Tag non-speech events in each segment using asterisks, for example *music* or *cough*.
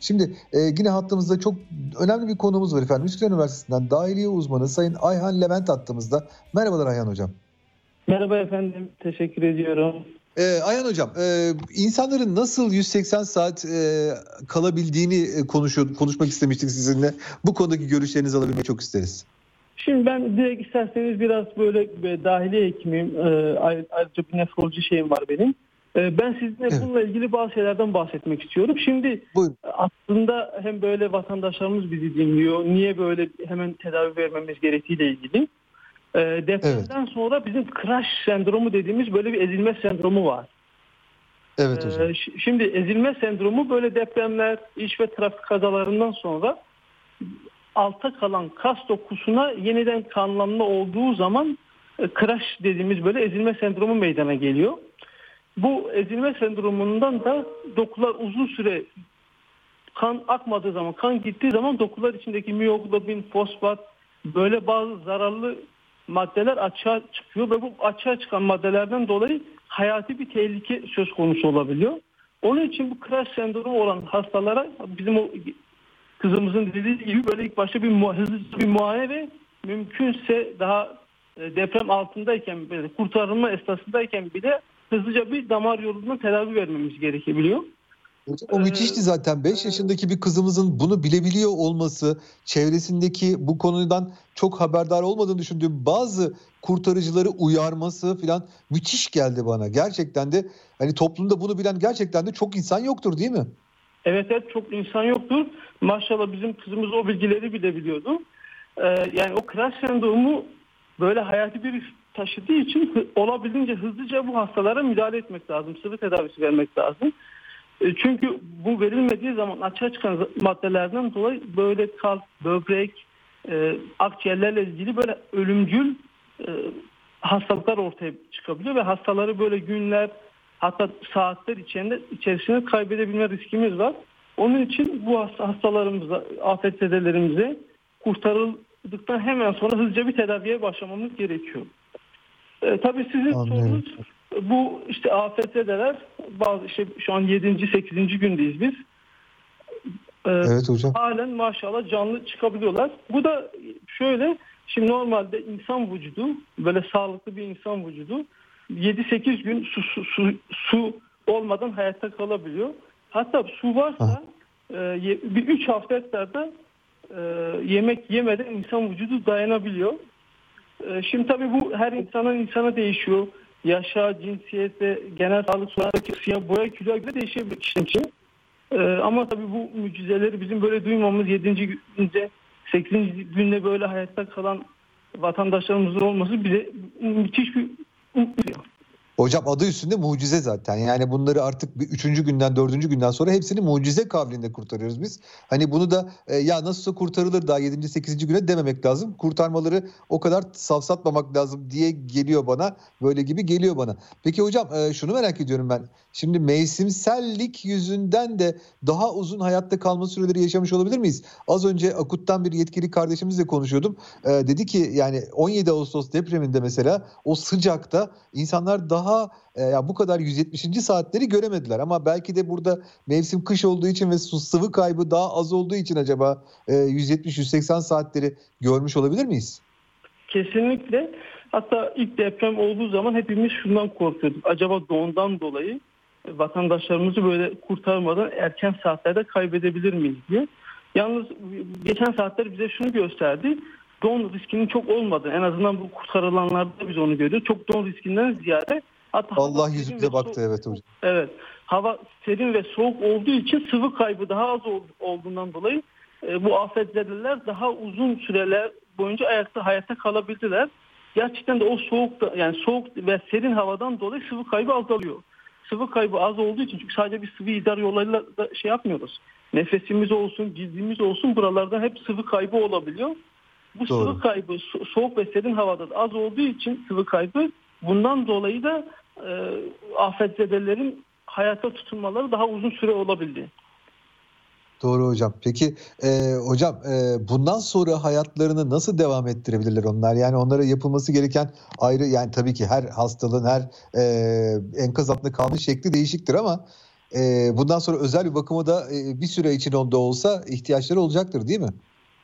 Şimdi e, yine hattımızda çok önemli bir konumuz var efendim. Üsküdar Üniversitesi'nden dahiliye uzmanı Sayın Ayhan Levent hattımızda. Merhabalar Ayhan Hocam. Merhaba efendim, teşekkür ediyorum. Ee, Ayhan Hocam, e, insanların nasıl 180 saat e, kalabildiğini e, konuşuyor, konuşmak istemiştik sizinle. Bu konudaki görüşlerinizi alabilmeyi çok isteriz. Şimdi ben direkt isterseniz biraz böyle, dahiliye hekimiyim. Ee, ayrıca bir nefroloji şeyim var benim. Ee, ben sizinle Evet. bununla ilgili bazı şeylerden bahsetmek istiyorum. Şimdi Buyurun. aslında hem böyle vatandaşlarımız bizi dinliyor. Niye böyle hemen tedavi vermemiz gerektiğiyle ilgili. Ee, depremden sonra bizim crash sendromu dediğimiz böyle bir ezilme sendromu var. Evet hocam. Ee, ş- Şimdi ezilme sendromu böyle depremler, iş ve trafik kazalarından sonra alta kalan kas dokusuna yeniden kanlanma olduğu zaman e, crash dediğimiz böyle ezilme sendromu meydana geliyor. Bu ezilme sendromundan da dokular uzun süre kan akmadığı zaman, kan gittiği zaman dokular içindeki miyoglobin, fosfat böyle bazı zararlı maddeler açığa çıkıyor ve bu açığa çıkan maddelerden dolayı hayati bir tehlike söz konusu olabiliyor. Onun için bu crash sendromu olan hastalara bizim o kızımızın dediği gibi böyle ilk başta bir hızlı bir muayene ve mümkünse daha e, deprem altındayken böyle kurtarılma esnasındayken bile hızlıca bir damar yolundan tedavi vermemiz gerekebiliyor. O müthişti zaten. 5 yaşındaki bir kızımızın bunu bilebiliyor olması, çevresindeki bu konudan çok haberdar olmadığını düşündüğüm bazı kurtarıcıları uyarması falan müthiş geldi bana. Gerçekten de hani toplumda bunu bilen gerçekten de çok insan yoktur değil mi? Evet evet çok insan yoktur. Maşallah bizim kızımız o bilgileri bile biliyordu. Ee, yani o crash sendromu böyle hayati bir taşıdığı için olabildiğince hızlıca bu hastalara müdahale etmek lazım. Sıvı tedavisi vermek lazım. E, Çünkü bu verilmediği zaman açığa çıkan maddelerden dolayı böyle kalp, böbrek, e, akciğerlerle ilgili böyle ölümcül e, hastalıklar ortaya çıkabiliyor ve hastaları böyle günler hatta saatler içinde içerisinde kaybedebilme riskimiz var. Onun için bu hasta, hastalarımıza, afetzedelerimize kurtarıldıktan hemen sonra hızlıca bir tedaviye başlamamız gerekiyor. E, tabii sizin sorunuz bu işte afetzedeler bazı işte şu an 7. 8. gündeyiz biz. E, Evet hocam. halen maşallah canlı çıkabiliyorlar. Bu da şöyle şimdi normalde insan vücudu böyle sağlıklı bir insan vücudu 7-8 gün su, su, su, su olmadan hayatta kalabiliyor. Hatta su varsa e, ye- bir 3 hafta da e, yemek yemeden insan vücudu dayanabiliyor. E, şimdi tabii bu her insanın insana değişiyor. Yaşa, cinsiyete, genel sağlık sorunlarındaki siyah boya kiloya göre değişebilir kişinin için. Ee, ama tabii bu mucizeleri bizim böyle duymamız 7. günde 8. günde böyle hayatta kalan vatandaşlarımızın olması bize müthiş bir umut veriyor. Hocam adı üstünde mucize zaten. Yani bunları artık bir üçüncü günden dördüncü günden sonra hepsini mucize kavlinde kurtarıyoruz biz. Hani bunu da e, ya nasılsa kurtarılır daha yedinci sekizinci güne dememek lazım. Kurtarmaları o kadar savsatmamak lazım diye geliyor bana. Böyle gibi geliyor bana. Peki hocam e, şunu merak ediyorum ben. Şimdi mevsimsellik yüzünden de daha uzun hayatta kalma süreleri yaşamış olabilir miyiz? Az önce Akut'tan bir yetkili kardeşimizle konuşuyordum. E, dedi ki yani 17 Ağustos depreminde mesela o sıcakta insanlar daha e, ya bu kadar 170. saatleri göremediler ama belki de burada mevsim kış olduğu için ve su sıvı kaybı daha az olduğu için acaba e, 170-180 saatleri görmüş olabilir miyiz? Kesinlikle. Hatta ilk deprem olduğu zaman hepimiz şundan korkuyorduk. Acaba doğumdan dolayı vatandaşlarımızı böyle kurtarmadan erken saatlerde kaybedebilir miyiz diye. Yalnız geçen saatler bize şunu gösterdi. Don riskinin çok olmadığı en azından bu kurtarılanlarda biz onu görüyoruz. Çok don riskinden ziyade hatta Allah yüzümüze baktı soğuk- evet hocam. Evet. Hava serin ve soğuk olduğu için sıvı kaybı daha az ol- olduğundan dolayı e, bu afetzedeler daha uzun süreler boyunca ayakta hayatta kalabildiler. Gerçekten de o soğuk da yani soğuk ve serin havadan dolayı sıvı kaybı azalıyor. Sıvı kaybı az olduğu için çünkü sadece bir sıvı idrar yollarıyla da şey yapmıyoruz. Nefesimiz olsun, cildimiz olsun buralardan hep sıvı kaybı olabiliyor. Bu Doğru. sıvı kaybı so- soğuk ve serin havada da az olduğu için sıvı kaybı bundan dolayı da e, afetzedelerin hayata tutunmaları daha uzun süre olabildi. Doğru hocam. Peki e, hocam e, bundan sonra hayatlarını nasıl devam ettirebilirler onlar? Yani onlara yapılması gereken ayrı yani tabii ki her hastalığın her e, enkaz altında kalmış şekli değişiktir ama e, bundan sonra özel bir bakıma da e, bir süre için onda olsa ihtiyaçları olacaktır değil mi?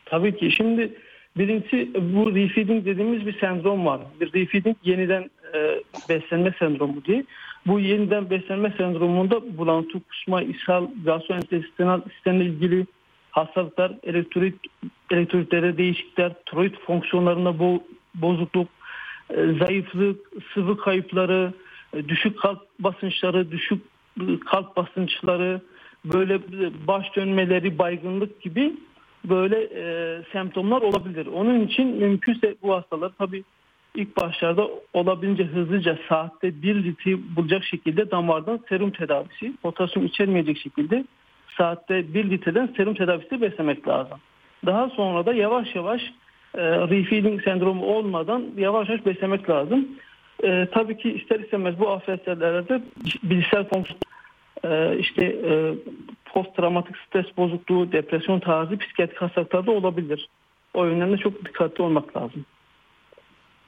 Tabii ki. Şimdi birincisi bu refeeding dediğimiz bir sendrom var. Bir refeeding yeniden e, beslenme sendromu diye. Bu yeniden beslenme sendromunda bulantı, kusma, ishal, gastrointestinal sistemle ilgili hastalıklar, elektrolit, elektrolitlere değişiklikler, tiroid fonksiyonlarında bo- bozukluk, e, zayıflık, sıvı kayıpları, e, düşük kalp basınçları, düşük kalp basınçları, böyle baş dönmeleri, baygınlık gibi böyle e, semptomlar olabilir. Onun için mümkünse bu hastalar tabii ilk başlarda olabildiğince hızlıca saatte 1 litre bulacak şekilde damardan serum tedavisi, potasyum içermeyecek şekilde saatte 1 litreden serum tedavisi beslemek lazım. Daha sonra da yavaş yavaş e, refeeding sendromu olmadan yavaş yavaş beslemek lazım. E, tabii ki ister istemez bu AFS'lerde bilişsel fonksiyon e, işte e, post travmatik stres bozukluğu, depresyon tarzı psikiyatrik hastalıklarda olabilir. O yönden de çok dikkatli olmak lazım.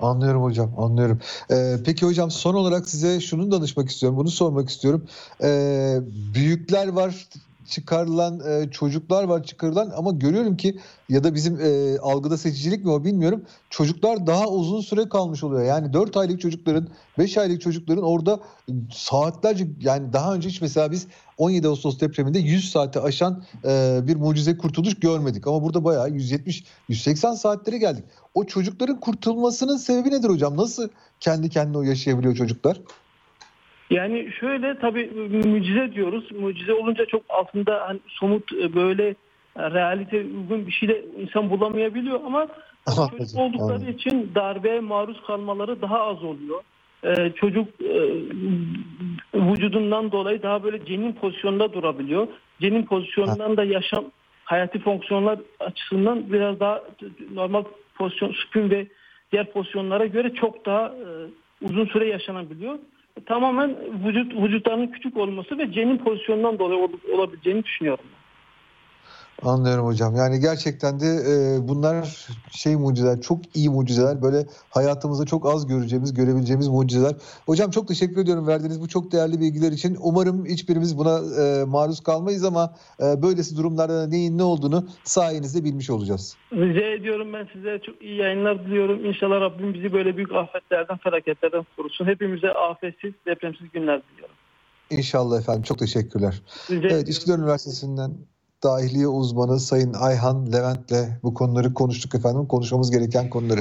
Anlıyorum hocam, anlıyorum. Ee, peki hocam son olarak size şunu danışmak istiyorum, bunu sormak istiyorum. Ee, büyükler var çıkarılan, e, çocuklar var çıkarılan ama görüyorum ki ya da bizim e, algıda seçicilik mi o bilmiyorum. Çocuklar daha uzun süre kalmış oluyor. Yani 4 aylık çocukların, 5 aylık çocukların orada saatlerce yani daha önce hiç mesela biz 17 Ağustos depreminde 100 saate aşan e, bir mucize kurtuluş görmedik. Ama burada bayağı 170-180 saatlere geldik. O çocukların kurtulmasının sebebi nedir hocam? Nasıl kendi kendine o yaşayabiliyor çocuklar? Yani şöyle tabii mucize diyoruz. Mucize olunca çok altında hani somut böyle e, realite uygun bir şey de insan bulamayabiliyor ama *laughs* çocuk oldukları için darbeye maruz kalmaları daha az oluyor. Ee, çocuk e, vücudundan dolayı daha böyle cenin pozisyonunda durabiliyor. Cenin pozisyonundan da yaşam hayati fonksiyonlar açısından biraz daha normal pozisyon süpün ve diğer pozisyonlara göre çok daha e, uzun süre yaşanabiliyor. Tamamen vücut vücutlarının küçük olması ve cenin pozisyonundan dolayı ol- olabileceğini düşünüyorum. Anlıyorum hocam. Yani gerçekten de e, bunlar şey mucizeler, çok iyi mucizeler. Böyle hayatımızda çok az göreceğimiz, görebileceğimiz mucizeler. Hocam çok teşekkür ediyorum verdiğiniz bu çok değerli bilgiler için. Umarım hiçbirimiz buna e, maruz kalmayız ama e, böylesi durumlarda da neyin ne olduğunu sayenizde bilmiş olacağız. Rica ediyorum ben size çok iyi yayınlar diliyorum. İnşallah Rabbim bizi böyle büyük afetlerden, felaketlerden korusun. Hepimize afetsiz, depremsiz günler diliyorum. İnşallah efendim. Çok teşekkürler. Rica Evet, ediyorum. Üsküdar Üniversitesi'nden dahiliye uzmanı Sayın Ayhan Levent'le bu konuları konuştuk efendim. Konuşmamız gereken konuları.